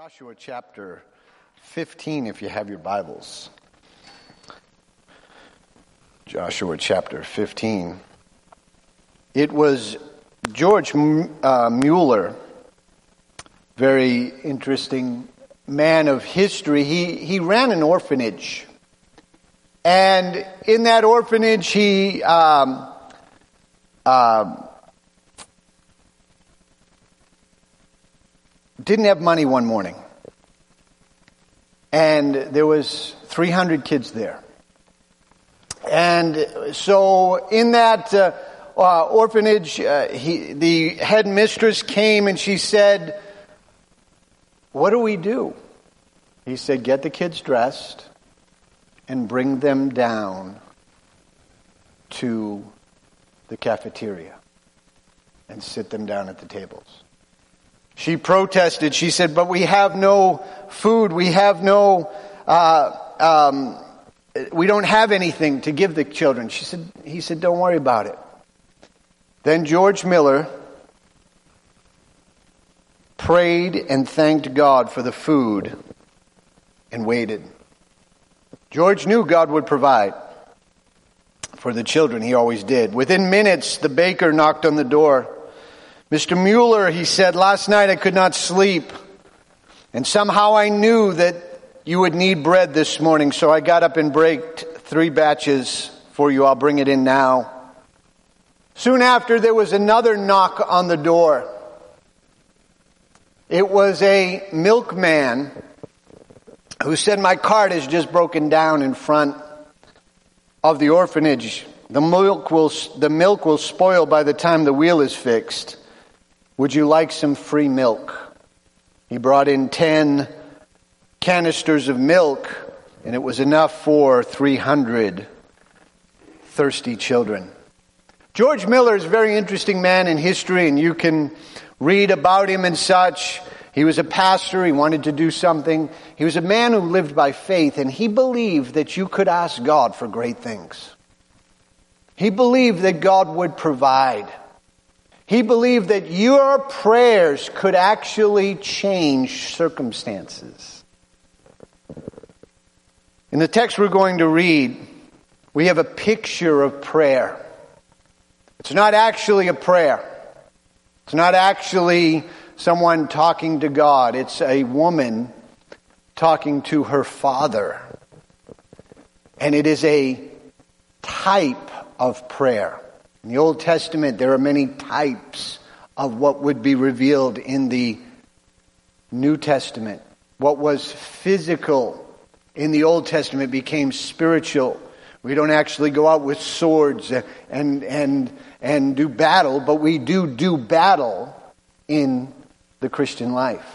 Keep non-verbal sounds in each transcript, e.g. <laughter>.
Joshua chapter 15, if you have your Bibles. Joshua chapter 15. It was George uh, Mueller, very interesting man of history. He, he ran an orphanage. And in that orphanage, he um, uh, didn't have money one morning. And there was 300 kids there. And so in that uh, uh, orphanage, uh, he, the head mistress came and she said, what do we do? He said, get the kids dressed and bring them down to the cafeteria and sit them down at the tables. She protested. She said, but we have no food. We have no, uh, um, we don't have anything to give the children. She said, he said, don't worry about it. Then George Mueller prayed and thanked God for the food and waited. George knew God would provide for the children. He always did. Within minutes, the baker knocked on the door. Mr. Mueller, he said, last night I could not sleep. And somehow I knew that you would need bread this morning, so I got up and baked three batches for you. I'll bring it in now. Soon after, there was another knock on the door. It was a milkman who said, My cart has just broken down in front of the orphanage. The milk will, the milk will spoil by the time the wheel is fixed. Would you like some free milk? He brought in 10 canisters of milk, and it was enough for 300 thirsty children. George Mueller is a very interesting man in history, and you can read about him and such. He was a pastor. He wanted to do something. He was a man who lived by faith, and he believed that you could ask God for great things. He believed that God would provide. He believed that your prayers could actually change circumstances. In the text we're going to read, we have a picture of prayer. It's not actually a prayer. It's not actually someone talking to God. It's a woman talking to her father. And it is a type of prayer. In the Old Testament, there are many types of what would be revealed in the New Testament. What was physical in the Old Testament became spiritual. We don't actually go out with swords and, and, and do battle, but we do do battle in the Christian life.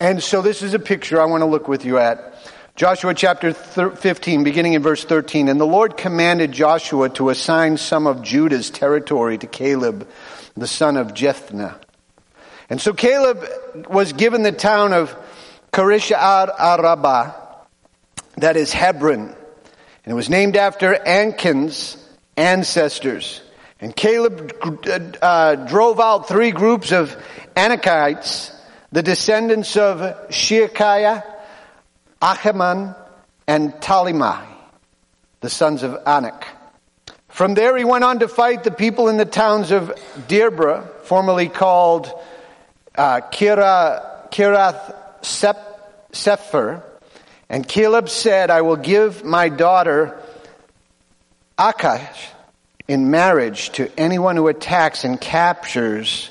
And so this is a picture I want to look with you at. Joshua chapter 15, beginning in verse 13. And the Lord commanded Joshua to assign some of Judah's territory to Caleb, the son of Jephunneh. And so Caleb was given the town of Kiriath Arabah, that is Hebron. And it was named after Anakin's ancestors. And Caleb uh, drove out three groups of Anakites, the descendants of Sheshai, Ahiman, and Talmai, the sons of Anak. From there he went on to fight the people in the towns of Debir, formerly called uh, Kira, Kirath Sepher. And Caleb said, I will give my daughter Akash in marriage to anyone who attacks and captures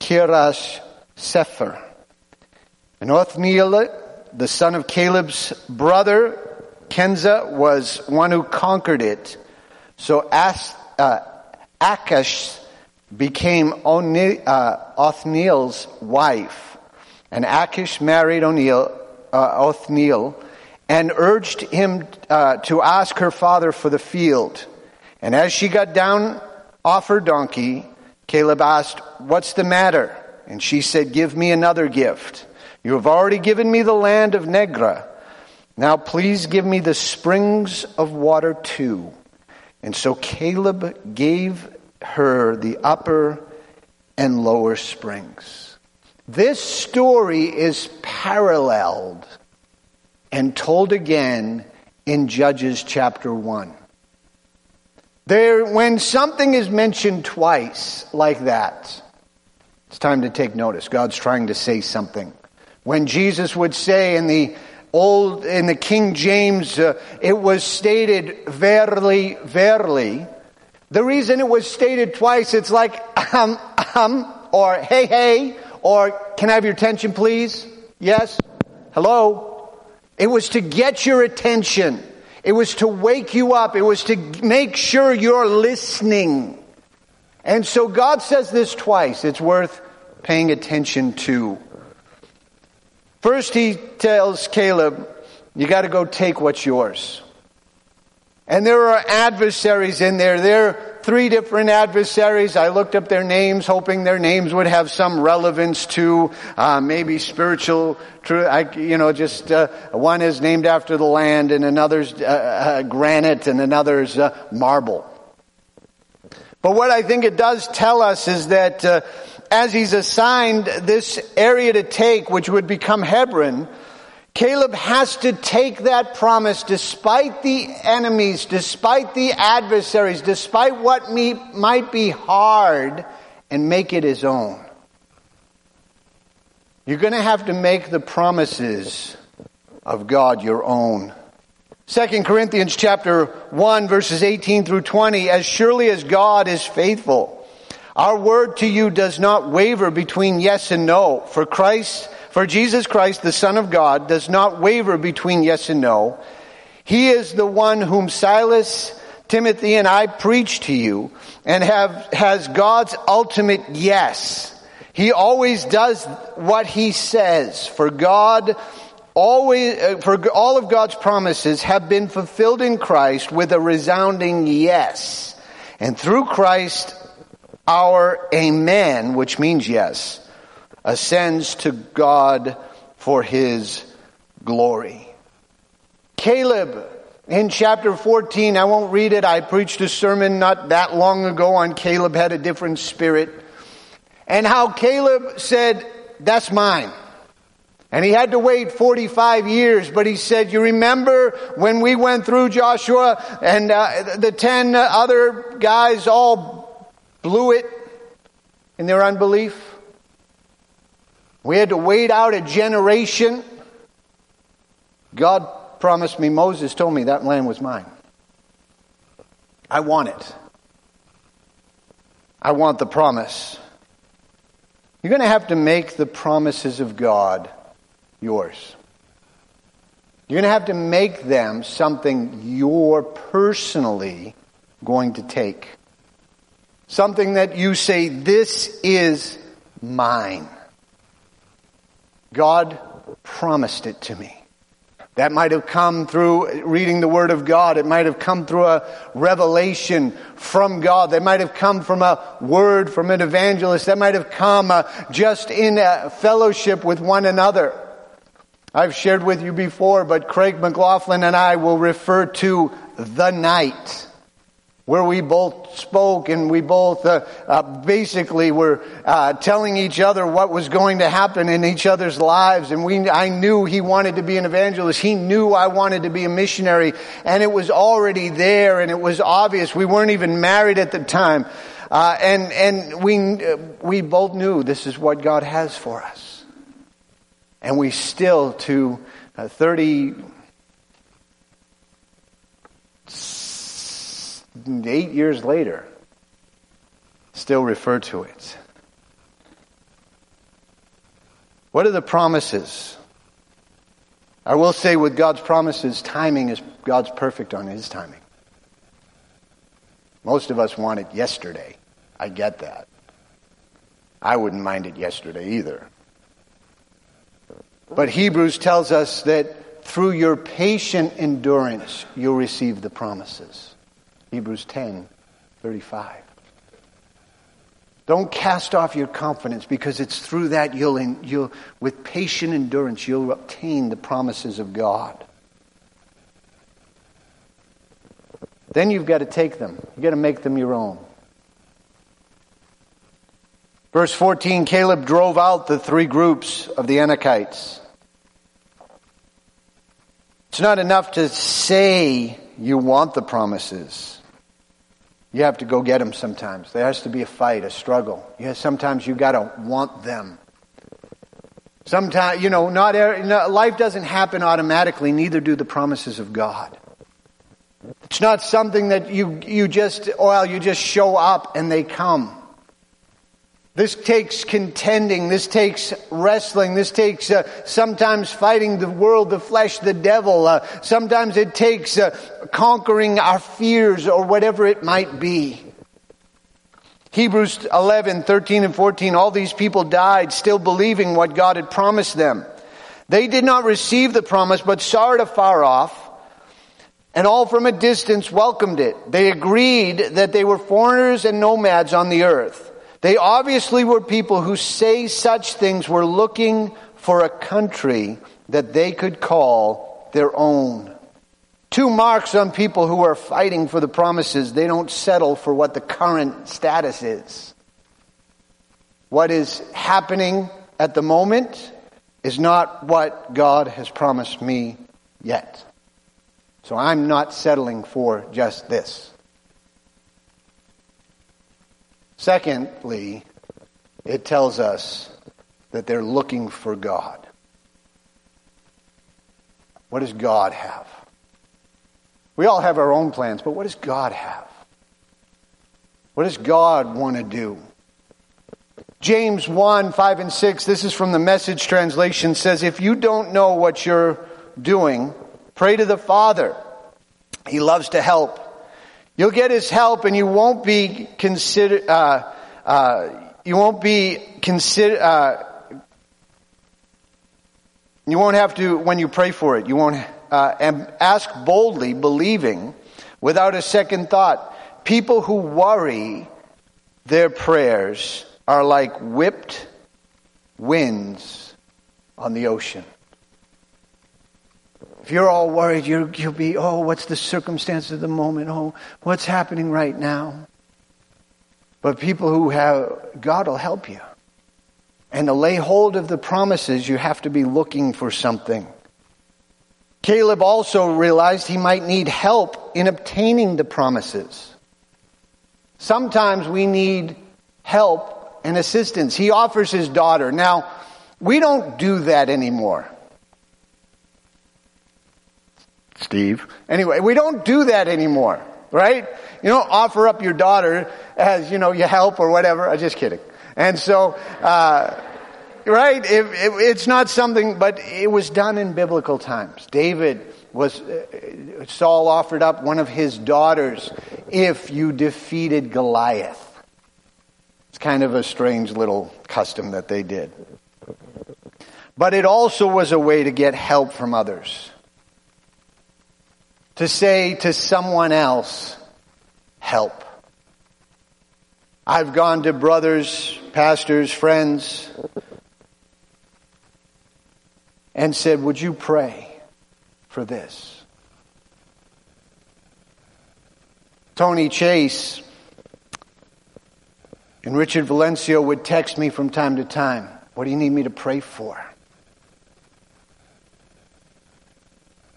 Kirash Sepher. And Othniel the son of Caleb's brother, Kenaz, was one who conquered it. So As, uh, Akash became uh, Othniel's wife. And Akish married uh, Othniel and urged him uh, to ask her father for the field. And as she got down off her donkey, Caleb asked, What's the matter? And she said, Give me another gift. You have already given me the land of Negev. Now please give me the springs of water too. And so Caleb gave her the upper and lower springs. This story is paralleled and told again in Judges chapter 1. There, when something is mentioned twice like that, it's time to take notice. God's trying to say something. When Jesus would say in the old, in the King James, uh, it was stated, verily, verily. The reason it was stated twice, it's like, um, um, or hey, hey, or can I have your attention, please? Yes? Hello? It was to get your attention. It was to wake you up. It was to make sure you're listening. And so God says this twice. It's worth paying attention to. First, he tells Caleb, you got to go take what's yours. And there are adversaries in there. There are three different adversaries. I looked up their names, hoping their names would have some relevance to uh, maybe spiritual truth. I, you know, just uh, one is named after the land, and another's uh, uh granite, and another's uh, marble. But what I think it does tell us is that uh, as he's assigned this area to take, which would become Hebron, Caleb has to take that promise despite the enemies, despite the adversaries, despite what me, might be hard, and make it his own. You're going to have to make the promises of God your own. 2 Corinthians chapter 1 verses 18 through 20, as surely as God is faithful, our word to you does not waver between yes and no, for Christ for Jesus Christ, the Son of God, does not waver between yes and no. He is the one whom Silas, Timothy, and I preach to you and have, has God's ultimate yes. He always does what he says. For God always, uh, for all of God's promises have been fulfilled in Christ with a resounding yes. And through Christ, our amen, which means yes, ascends to God for his glory. Caleb in chapter 14, I won't read it. I preached a sermon not that long ago on Caleb had a different spirit. And how Caleb said, that's mine. And he had to wait 45 years, but he said, you remember when we went through Joshua and uh, the 10 other guys all blew it in their unbelief? We had to wait out a generation. God promised me, Moses told me that land was mine. I want it. I want the promise. You're going to have to make the promises of God yours. You're going to have to make them something you're personally going to take. Something that you say, this is mine. God promised it to me. That might have come through reading the Word of God. It might have come through a revelation from God. That might have come from a word from an evangelist. That might have come uh, just in a fellowship with one another. I've shared with you before, but Craig McLaughlin and I will refer to the night where we both spoke and we both uh, uh, basically were uh, telling each other what was going to happen in each other's lives. And we i knew he wanted to be an evangelist. He knew i wanted to be a missionary. And it was already there and it was obvious. We weren't even married at the time. Uh, and and we uh, we both knew this is what god has for us. And we still to uh, 30 eight years later, still refer to it. What are the promises? I will say with God's promises, timing is God's perfect on His timing. Most of us want it yesterday. I get that. I wouldn't mind it yesterday either. But Hebrews tells us that through your patient endurance, you'll receive the promises. Hebrews 10 35. Don't cast off your confidence because it's through that you'll, you'll, with patient endurance, you'll obtain the promises of God. Then you've got to take them. You've got to make them your own. Verse 14 Caleb drove out the three groups of the Anakites. It's not enough to say you want the promises. You have to go get them sometimes. There has to be a fight, a struggle. Yeah, sometimes you got to want them. Sometimes, you know, not life doesn't happen automatically. Neither do the promises of God. It's not something that you you just well you just show up and they come. This takes contending. This takes wrestling. This takes uh, sometimes fighting the world, the flesh, the devil. Uh, sometimes it takes uh, conquering our fears or whatever it might be. Hebrews 11, 13 and 14, all these people died still believing what God had promised them. They did not receive the promise, but saw it afar off, and all from a distance welcomed it. They agreed that they were foreigners and nomads on the earth. They obviously were people who say such things were looking for a country that they could call their own. Two marks on people who are fighting for the promises. They don't settle for what the current status is. What is happening at the moment is not what God has promised me yet. So I'm not settling for just this. Secondly, it tells us that they're looking for God. What does God have? We all have our own plans, but what does God have? What does God want to do? James 1, 5 and 6, this is from the message translation, says, If you don't know what you're doing, pray to the Father. He loves to help. You'll get his help and you won't be consider, uh, uh, you won't be consider, uh, you won't have to, when you pray for it, you won't, uh, and ask boldly, believing, without a second thought. People who worry their prayers are like whipped winds on the ocean. If you're all worried, you will be, oh, what's the circumstance of the moment? Oh, what's happening right now? But people who have, God will help you. And to lay hold of the promises, you have to be looking for something. Caleb also realized he might need help in obtaining the promises. Sometimes we need help and assistance. He offers his daughter. Now, we don't do that anymore. Steve. Anyway, we don't do that anymore, right? You don't offer up your daughter as, you know, your help or whatever. I'm just kidding. And so, uh, right? It, it, it's not something, but it was done in biblical times. David was, uh, Saul offered up one of his daughters if you defeated Goliath. It's kind of a strange little custom that they did. But it also was a way to get help from others to say to someone else, help. I've gone to brothers, pastors, friends, and said, Would you pray for this? Tony Chase and Richard Valencia would text me from time to time. What do you need me to pray for?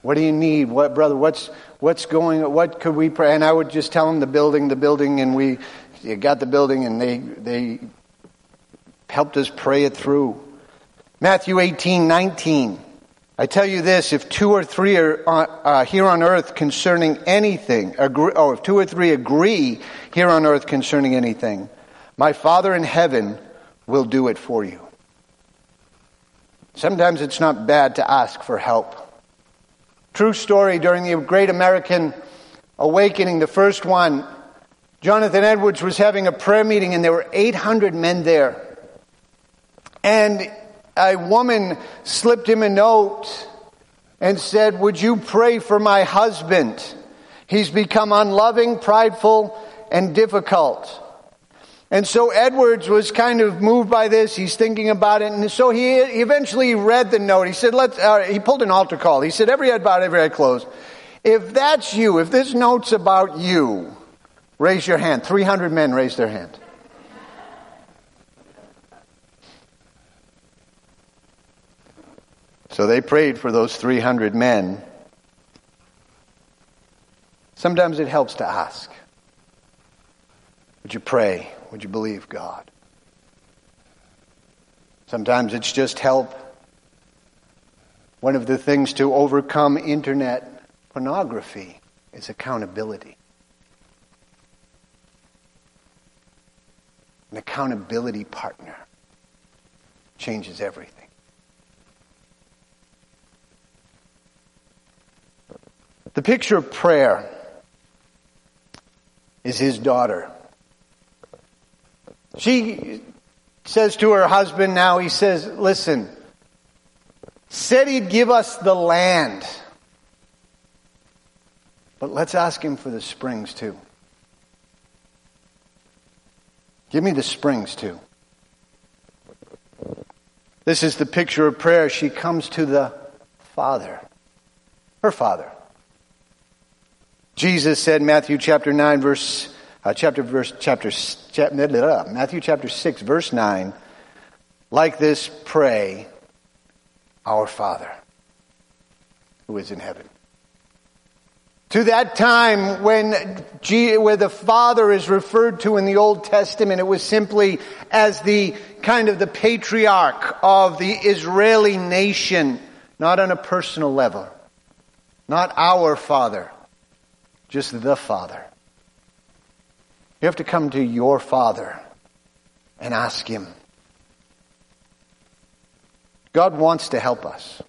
What do you need? What, brother, what's, what's going, what could we pray? And I would just tell them the building, the building, and we got the building and they, they helped us pray it through. Matthew 18, 19. I tell you this, if two or three are uh, uh, here on earth concerning anything, agree, oh, if two or three agree here on earth concerning anything, my Father in heaven will do it for you. Sometimes it's not bad to ask for help. True story during the Great American Awakening, the first one, Jonathan Edwards was having a prayer meeting and there were 800 men there. And a woman slipped him a note and said, Would you pray for my husband? He's become unloving, prideful, and difficult. And so Edwards was kind of moved by this. He's thinking about it. And so he eventually read the note. He said, let's, uh, he pulled an altar call. He said, every head bowed, every head closed. If that's you, if this note's about you, raise your hand. 300 men raised their hand. So they prayed for those 300 men. Sometimes it helps to ask. Would you pray? Would you believe God? Sometimes it's just help. One of the things to overcome internet pornography is accountability. An accountability partner changes everything. The picture of prayer is his daughter. She says to her husband now, he says, Listen, said he'd give us the land, but let's ask him for the springs too. Give me the springs too. This is the picture of prayer. She comes to the Father, her Father. Jesus said, Matthew chapter 9, verse, uh, chapter, verse, chapter, chapter, Matthew chapter 6, verse 9, like this, pray, Our Father, who is in heaven. To that time when G, where the Father is referred to in the Old Testament, it was simply as the kind of the patriarch of the Israeli nation, not on a personal level. Not our Father, just the Father. You have to come to your Father and ask Him. God wants to help us.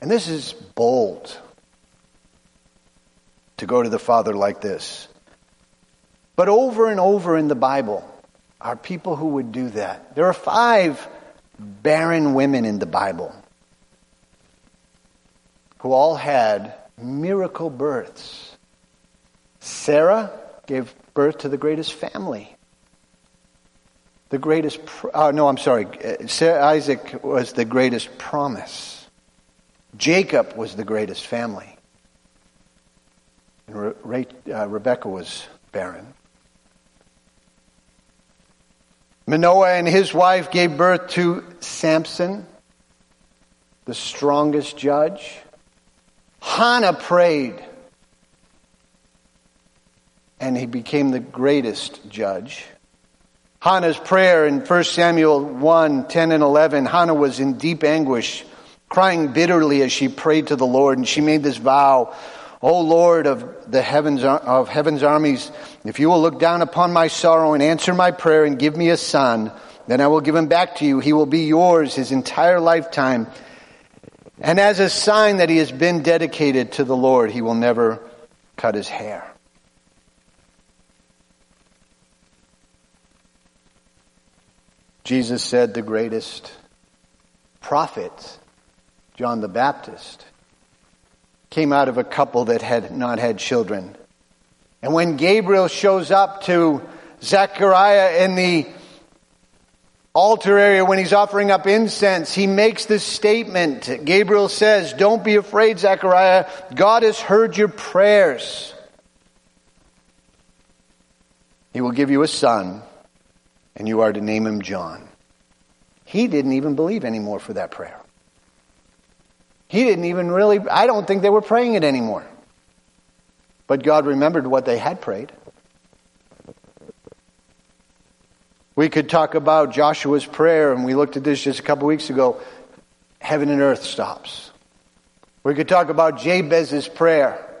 And this is bold to go to the Father like this. But over and over in the Bible are people who would do that. There are five barren women in the Bible who all had miracle births. Sarah gave birth to the greatest family. The greatest, uh, no, I'm sorry. Sarah, Isaac was the greatest promise. Jacob was the greatest family. And Re- Re- uh, Rebecca was barren. Manoah and his wife gave birth to Samson, the strongest judge. Hannah prayed, and he became the greatest judge. Hannah's prayer in 1 Samuel 1 10 and 11, Hannah was in deep anguish, crying bitterly as she prayed to the Lord, and she made this vow O Lord of the heavens, of heaven's armies, if you will look down upon my sorrow and answer my prayer and give me a son, then I will give him back to you. He will be yours his entire lifetime. And as a sign that he has been dedicated to the Lord, he will never cut his hair. Jesus said the greatest prophet, John the Baptist, came out of a couple that had not had children. And when Gabriel shows up to Zechariah in the altar area when he's offering up incense, he makes this statement. Gabriel says, Don't be afraid, Zechariah. God has heard your prayers. He will give you a son, and you are to name him John. He didn't even believe anymore for that prayer. He didn't even really, I don't think they were praying it anymore. But God remembered what they had prayed. We could talk about Joshua's prayer, and we looked at this just a couple weeks ago. Heaven and earth stops. We could talk about Jabez's prayer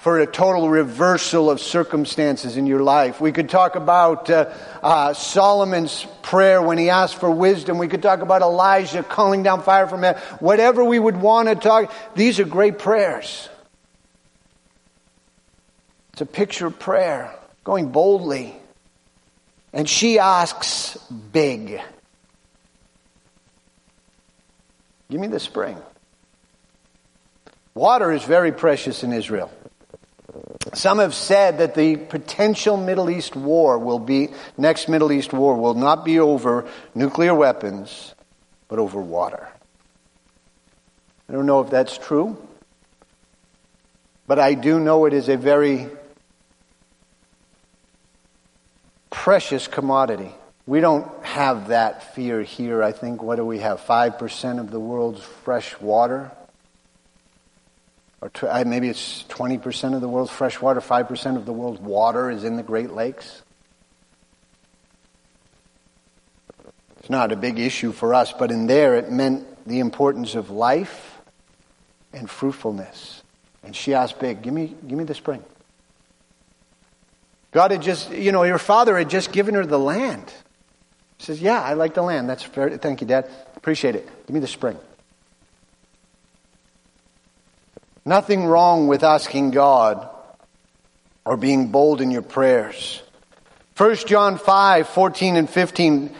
for a total reversal of circumstances in your life. We could talk about uh, uh, Solomon's prayer when he asked for wisdom. We could talk about Elijah calling down fire from heaven. Whatever we would want to talk, these are great prayers. It's a picture of prayer, going boldly. And she asks big. Give me the spring. Water is very precious in Israel. Some have said that the potential Middle East war will be, next Middle East war will not be over nuclear weapons, but over water. I don't know if that's true, but I do know it is a very precious commodity We don't have that fear here. I think, what do we have? 5% of the world's fresh water? Or tw- uh, maybe it's 20% of the world's fresh water, 5% of the world's water is in the Great Lakes. It's not a big issue for us, but in there it meant the importance of life and fruitfulness. And she asked big, give me, give me the spring. God had just, you know, your father had just given her the land. She says, yeah, I like the land. That's fair. Thank you, Dad. Appreciate it. Give me the spring. Nothing wrong with asking God or being bold in your prayers. 1 John 5, 14 and 15,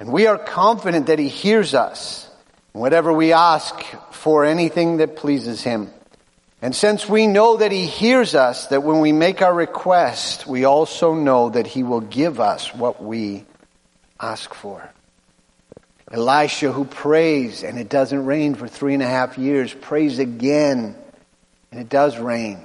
and we are confident that he hears us whatever we ask for anything that pleases him. And since we know that he hears us, that when we make our request, we also know that he will give us what we ask for. Elisha, who prays and it doesn't rain for three and a half years, prays again and it does rain.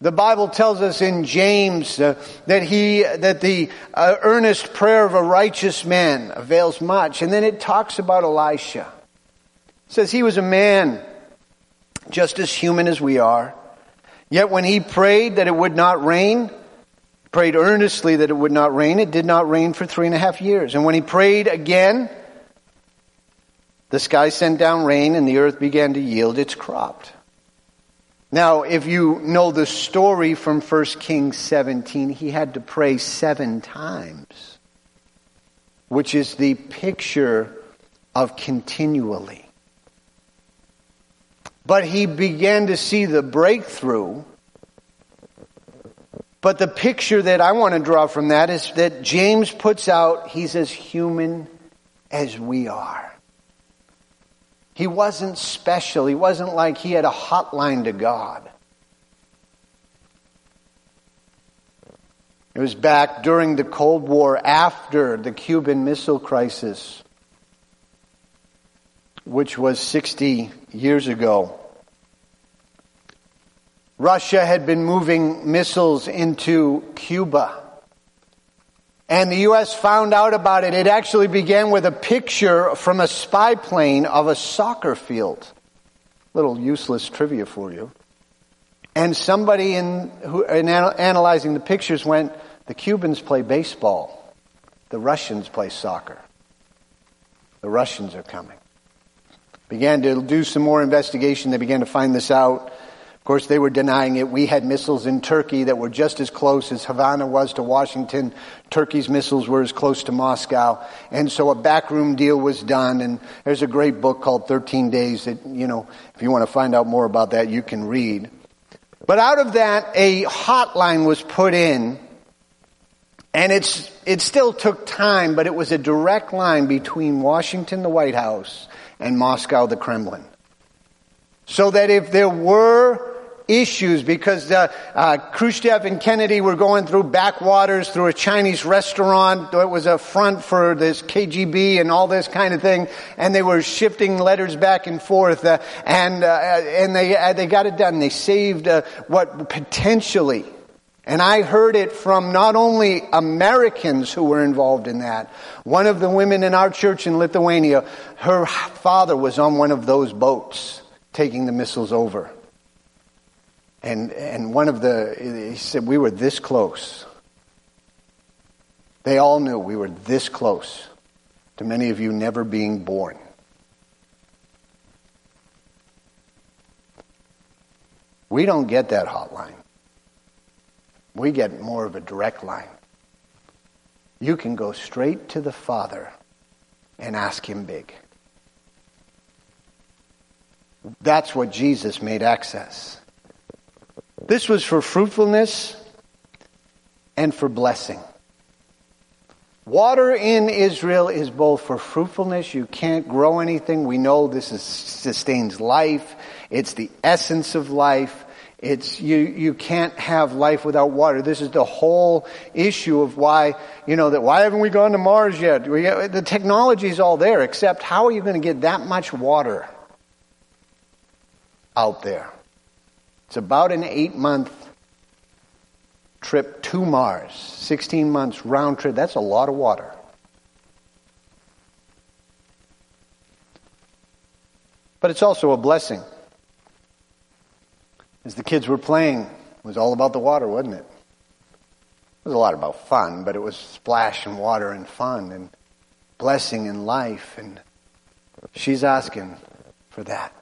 The Bible tells us in James uh, that he that the uh, earnest prayer of a righteous man avails much, and then it talks about Elisha. It says he was a man just as human as we are. Yet when he prayed that it would not rain, prayed earnestly that it would not rain, it did not rain for three and a half years. And when he prayed again, the sky sent down rain and the earth began to yield its crop. Now, if you know the story from 1 Kings 17, he had to pray seven times, which is the picture of continually. But he began to see the breakthrough. But the picture that I want to draw from that is that James puts out, he's as human as we are. He wasn't special. He wasn't like he had a hotline to God. It was back during the Cold War after the Cuban Missile Crisis, which was 60 years ago. Russia had been moving missiles into Cuba. And the U.S. found out about it. It actually began with a picture from a spy plane of a soccer field. Little useless trivia for you. And somebody in, who, in analyzing the pictures went, the Cubans play baseball. The Russians play soccer. The Russians are coming. Began to do some more investigation. They began to find this out. Of course, they were denying it. We had missiles in Turkey that were just as close as Havana was to Washington. Turkey's missiles were as close to Moscow. And so a backroom deal was done. And there's a great book called 13 Days that, you know, if you want to find out more about that, you can read. But out of that, a hotline was put in. And it's, it still took time, but it was a direct line between Washington, the White House, and Moscow, the Kremlin. So that if there were issues because uh, uh, Khrushchev and Kennedy were going through backwaters through a Chinese restaurant. It was a front for this KGB and all this kind of thing, and they were shifting letters back and forth, uh, and uh, and they uh, they got it done. They saved uh, what potentially. And I heard it from not only Americans who were involved in that. One of the women in our church in Lithuania, her father was on one of those boats taking the missiles over. And, and one of the, he said, we were this close. They all knew we were this close to many of you never being born. We don't get that hotline. We get more of a direct line. You can go straight to the Father and ask Him big. That's what Jesus made access. This was for fruitfulness and for blessing. Water in Israel is both for fruitfulness. You can't grow anything. We know this is, sustains life. It's the essence of life. It's, you, you can't have life without water. This is the whole issue of why, you know, that why haven't we gone to Mars yet? We, the technology is all there, except how are you going to get that much water out there. It's about an eight month trip to Mars, 16 months round trip. That's a lot of water. But it's also a blessing. As the kids were playing, it was all about the water, wasn't it? It was a lot about fun, but it was splash and water and fun and blessing and life. And she's asking for that.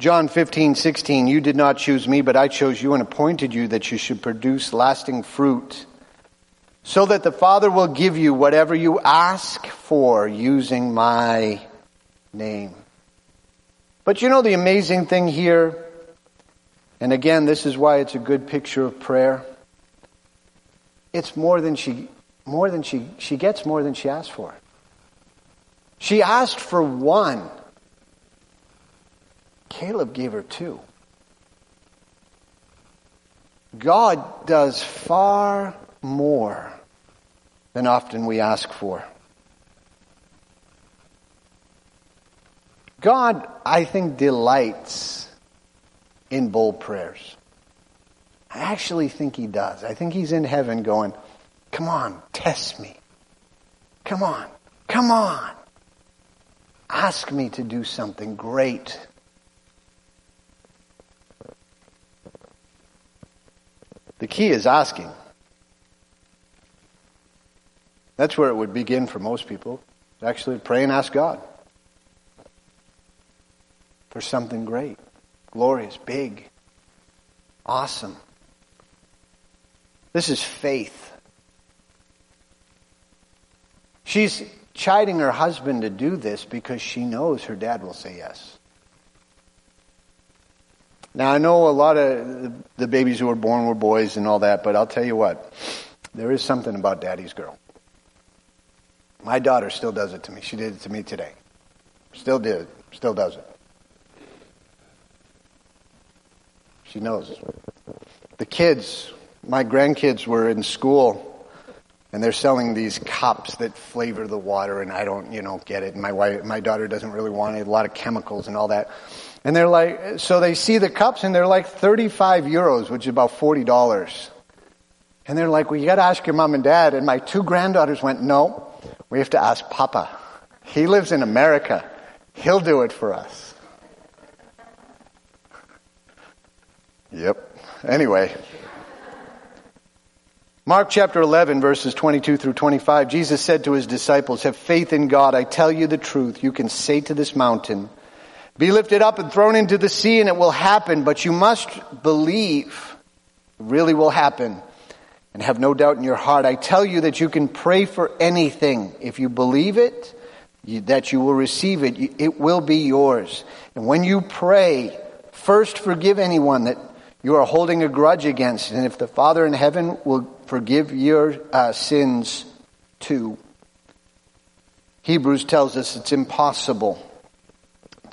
John 15, 16, you did not choose me, but I chose you and appointed you that you should produce lasting fruit, so that the Father will give you whatever you ask for using my name. But you know the amazing thing here, and again, this is why it's a good picture of prayer. It's more than she, more than she, she gets more than she asked for. She asked for one. Caleb gave her two. God does far more than often we ask for. God, I think, delights in bold prayers. I actually think He does. I think He's in heaven going, Come on, test me. Come on, come on. Ask me to do something great. The key is asking. That's where it would begin for most people. Actually, pray and ask God for something great, glorious, big, awesome. This is faith. She's chiding her husband to do this because she knows her dad will say yes. Now, I know a lot of the babies who were born were boys and all that, but I'll tell you what, there is something about daddy's girl. My daughter still does it to me. She did it to me today. Still did. Still does it. She knows. The kids, my grandkids were in school and they're selling these cups that flavor the water and I don't, you know, get it. And my wife, my daughter doesn't really want it. A lot of chemicals and all that. And they're like, so they see the cups and they're like 35 euros, which is about $40. And they're like, well, you gotta ask your mom and dad. And my two granddaughters went, no, we have to ask Papa. He lives in America. He'll do it for us. <laughs> Yep. Anyway. Mark chapter 11 verses 22 through 25, Jesus said to his disciples, have faith in God. I tell you the truth. You can say to this mountain, be lifted up and thrown into the sea and it will happen, but you must believe it really will happen and have no doubt in your heart. I tell you that you can pray for anything. If you believe it, you, that you will receive it, it will be yours. And when you pray, first forgive anyone that you are holding a grudge against. And if the Father in heaven will forgive your uh, sins too. Hebrews tells us it's impossible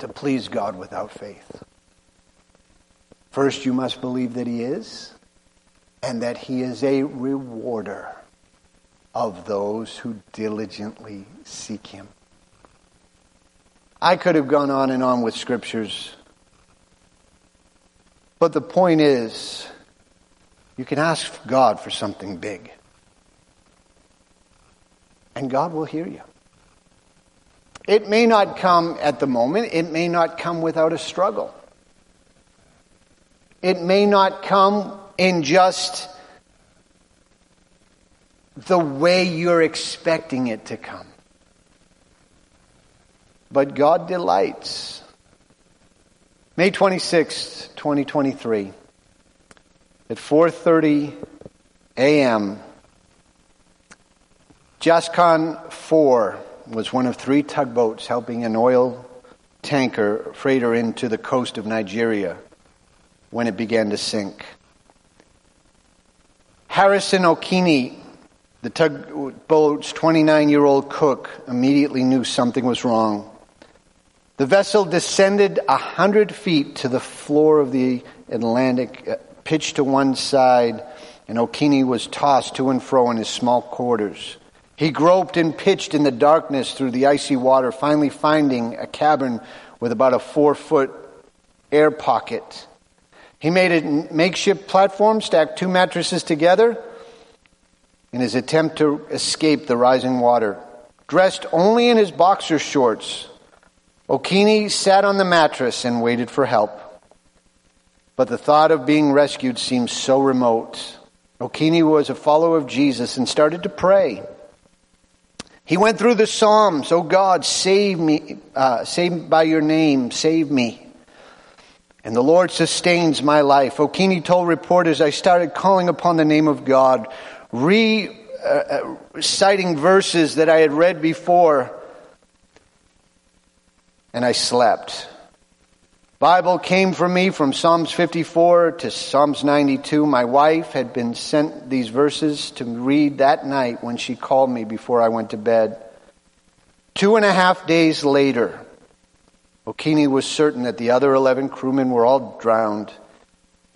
to please God without faith. First, you must believe that He is, and that He is a rewarder of those who diligently seek Him. I could have gone on and on with scriptures, but the point is, you can ask God for something big, and God will hear you. It may not come at the moment. It may not come without a struggle. It may not come in just the way you're expecting it to come. But God delights. May 26th, 2023 at 4:30 a.m. Jascon 4 was one of three tugboats helping an oil tanker freighter into the coast of Nigeria when it began to sink. Harrison Okene, the tugboat's 29 year old cook, immediately knew something was wrong. The vessel descended a hundred feet to the floor of the Atlantic, uh, pitched to one side, and Okene was tossed to and fro in his small quarters. He groped and pitched in the darkness through the icy water, finally finding a cabin with about a four foot air pocket. He made a makeshift platform, stacked two mattresses together in his attempt to escape the rising water. Dressed only in his boxer shorts, Okene sat on the mattress and waited for help. But the thought of being rescued seemed so remote. Okene was a follower of Jesus and started to pray. He went through the Psalms, Oh God, save me, uh, save by your name, save me. And the Lord sustains my life. Okene told reporters, I started calling upon the name of God, re uh, uh citing verses that I had read before, and I slept. Bible came for me from Psalms 54 to Psalms 92. My wife had been sent these verses to read that night when she called me before I went to bed. Two and a half days later, Okene was certain that the other 11 crewmen were all drowned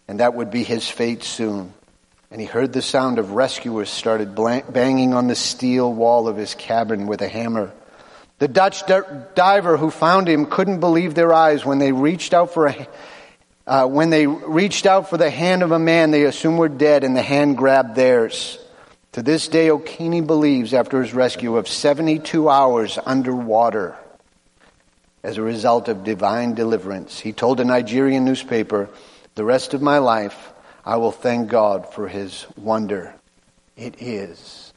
and that would be his fate soon. And he heard the sound of rescuers started banging on the steel wall of his cabin with a hammer. The Dutch diver who found him couldn't believe their eyes when they reached out for a, uh, when they reached out for the hand of a man they assumed were dead and the hand grabbed theirs. To this day, Okene believes after his rescue of 72 hours underwater as a result of divine deliverance. He told a Nigerian newspaper, the rest of my life, I will thank God for his wonder. It is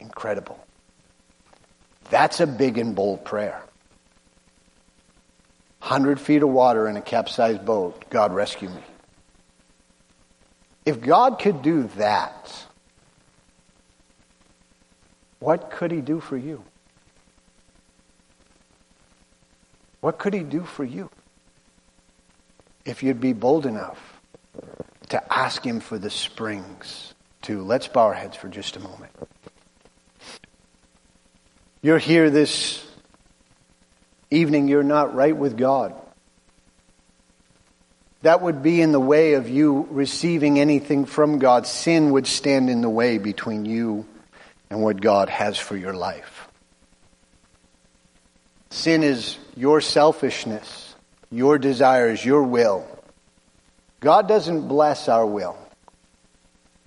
incredible. That's a big and bold prayer. 100 feet of water in a capsized boat, God rescue me. If God could do that, what could He do for you? What could He do for you? If you'd be bold enough to ask Him for the springs too. Let's bow our heads for just a moment. You're here this evening, you're not right with God. That would be in the way of you receiving anything from God. Sin would stand in the way between you and what God has for your life. Sin is your selfishness, your desires, your will. God doesn't bless our will.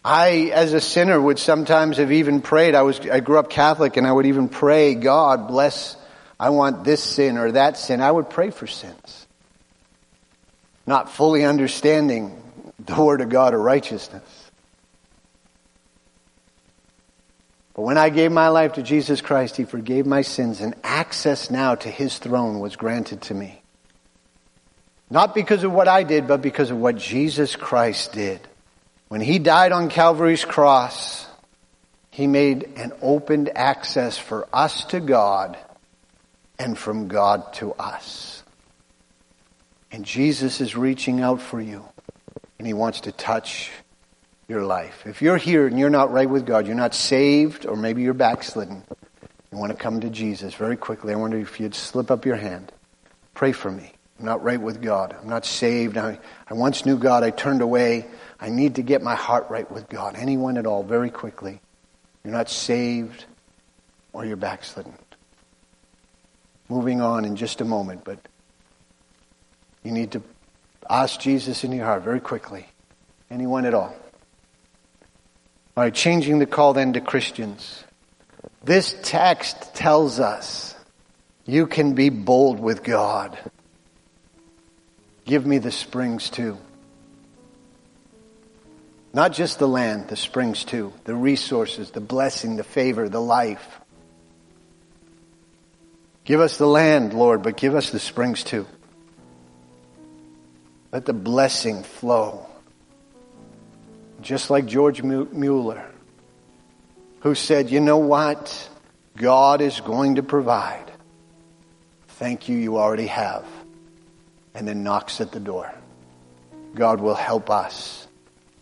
I, as a sinner, would sometimes have even prayed. I was, I grew up Catholic and I would even pray, God bless, I want this sin or that sin. I would pray for sins. Not fully understanding the Word of God or righteousness. But when I gave my life to Jesus Christ, He forgave my sins and access now to His throne was granted to me. Not because of what I did, but because of what Jesus Christ did. When he died on Calvary's cross, he made an opened access for us to God and from God to us. And Jesus is reaching out for you and he wants to touch your life. If you're here and you're not right with God, you're not saved, or maybe you're backslidden, you want to come to Jesus very quickly. I wonder if you'd slip up your hand. Pray for me. I'm not right with God. I'm not saved. I, I once knew God. I turned away. I need to get my heart right with God. Anyone at all, very quickly. You're not saved or you're backslidden. Moving on in just a moment, but you need to ask Jesus in your heart very quickly. Anyone at all. All right, changing the call then to Christians. This text tells us you can be bold with God. Give me the springs too. Not just the land, the springs too, the resources, the blessing, the favor, the life. Give us the land, Lord, but give us the springs too. Let the blessing flow. Just like George Mueller, who said, you know what? God is going to provide. Thank you, you already have. And then knocks at the door. God will help us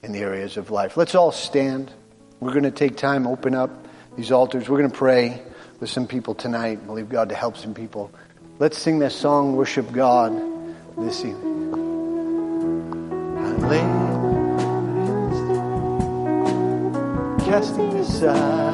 in the areas of life. Let's all stand. We're going to take time, open up these altars. We're going to pray with some people tonight. Believe God to help some people. Let's sing that song, Worship God, this evening. I lay casting aside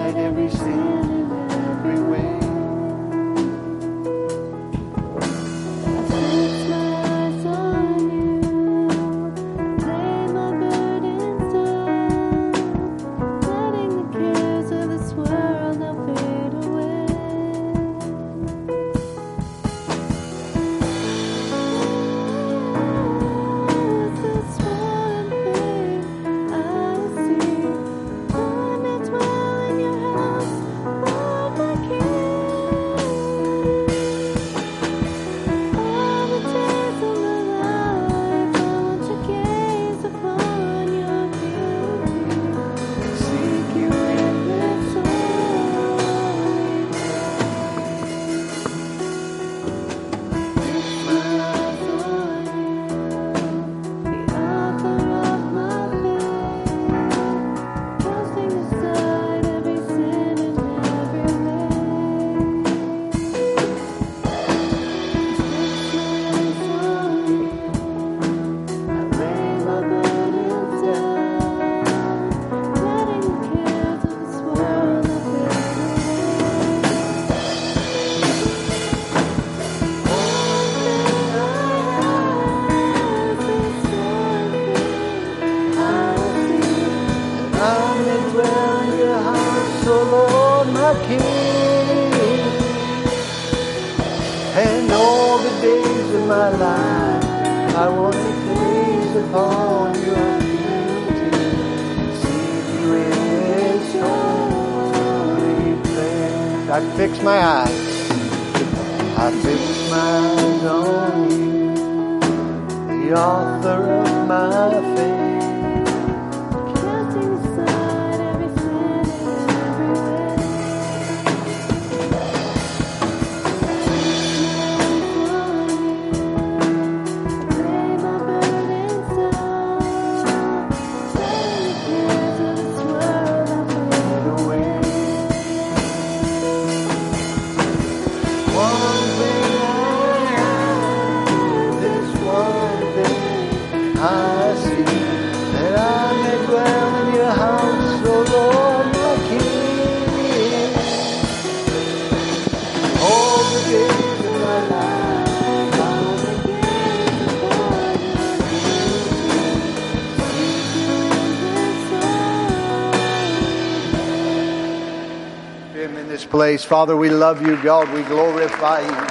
place. Father, we love you, God. We glorify you.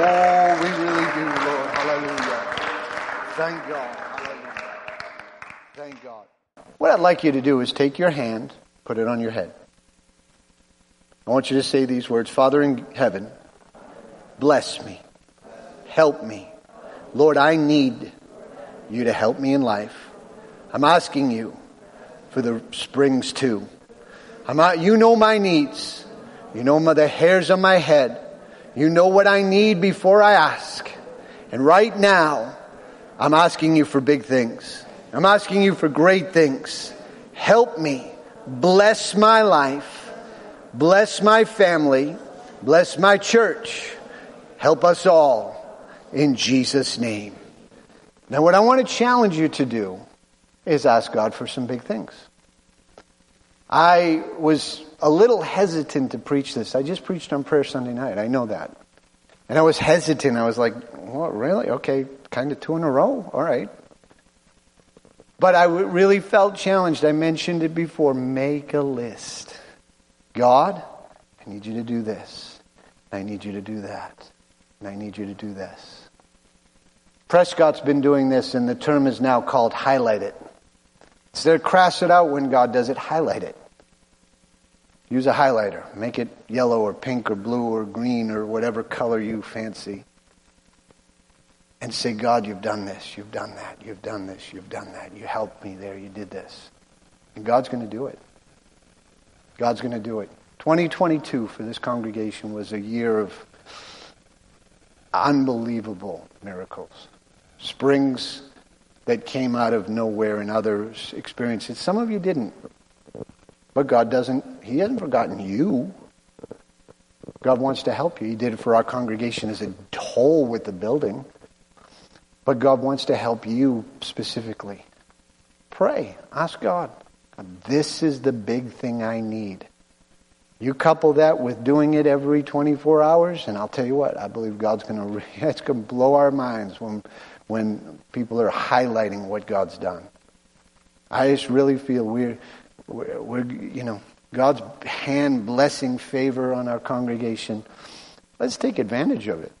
Oh, we really do, Lord. Hallelujah. Thank God. Hallelujah. Thank God. What I'd like you to do is take your hand, put it on your head. I want you to say these words Father in heaven, bless me, help me. Lord, I need you to help me in life. I'm asking you for the springs too. I'm not, you know my needs. You know the hairs on my head. You know what I need before I ask. And right now, I'm asking you for big things. I'm asking you for great things. Help me. Bless my life. Bless my family. Bless my church. Help us all in Jesus' name. Now, what I want to challenge you to do is ask God for some big things. I was a little hesitant to preach this. I just preached on prayer Sunday night. I know that. And I was hesitant. I was like, what, really? Okay, kind of two in a row? All right. But I really felt challenged. I mentioned it before. Make a list. God, I need you to do this. I need you to do that. And I need you to do this. Prescott's been doing this, and the term is now called highlight it. Instead of cross it out when God does it, highlight it. Use a highlighter. Make it yellow or pink or blue or green or whatever color you fancy. And say, God, you've done this, you've done that, you've done this, you've done that. You helped me there, you did this. And God's going to do it. God's going to do it. 2022 for this congregation was a year of unbelievable miracles. Springs that came out of nowhere and others experienced it. Some of you didn't. But God doesn't, He hasn't forgotten you. God wants to help you. He did it for our congregation as a whole with the building. But God wants to help you specifically. Pray. Ask God. This is the big thing I need. You couple that with doing it every 24 hours, and I'll tell you what, I believe God's going <laughs> to, it's going to blow our minds when, when people are highlighting what God's done. I just really feel we're, we're, we're, you know, God's hand blessing favor on our congregation. Let's take advantage of it.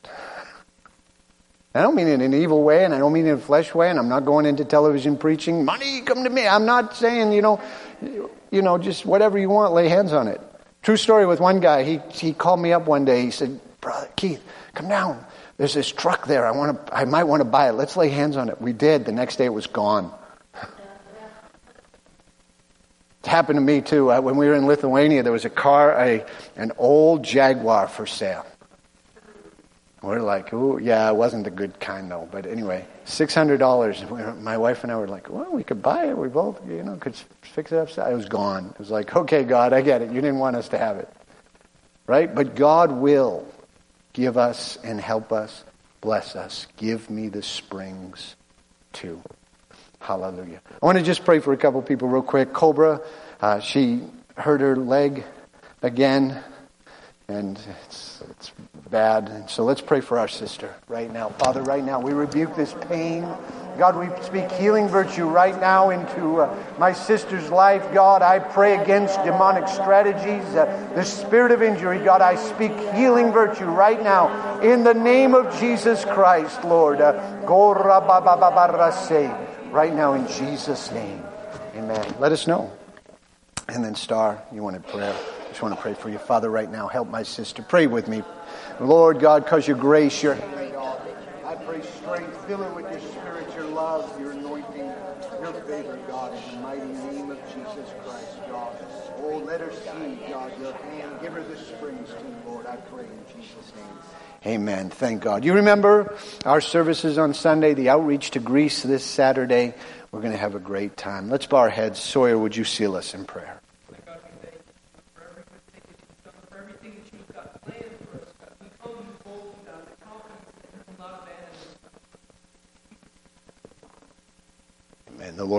I don't mean it in an evil way, and I don't mean it in a flesh way, and I'm not going into television preaching, money, come to me. I'm not saying, you know, you know, just whatever you want, lay hands on it. True story with one guy. He, he called me up one day. He said, Brother Keith, come down. There's this truck there. I, want to, I might want to buy it. Let's lay hands on it. We did. The next day it was gone. It happened to me too. Uh, When we were in Lithuania, there was a car, a, an old Jaguar for sale. We're like, ooh, yeah, it wasn't the good kind though. But anyway, six hundred dollars. My wife and I were like, well, we could buy it. We both, you know, could fix it up. It was gone. It was like, okay, God, I get it. You didn't want us to have it, right? But God will give us and help us, bless us. Give me the springs too. Hallelujah. I want to just pray for a couple people real quick. Cobra, uh, she hurt her leg again, and it's, it's bad. And so let's pray for our sister right now. Father, right now, we rebuke this pain God, we speak healing virtue right now into uh, my sister's life. God, I pray against demonic strategies, uh, the spirit of injury. God, I speak healing virtue right now in the name of Jesus Christ, Lord. Uh, right now in Jesus' name. Amen. Let us know. And then, Star, you wanted prayer. I just want to pray for you. Father, right now, help my sister. Pray with me. Lord God, because your grace, your I pray strength, fill her with your spirit, your love, your anointing, your favor, God, in the mighty name of Jesus Christ, God. Oh, let her see, God, your hand. Give her the springs too, Lord. I pray in Jesus' name. Amen. Thank God. You remember our services on Sunday, the outreach to Greece this Saturday. We're going to have a great time. Let's bow our heads. Sawyer, would you seal us in prayer? And the Lord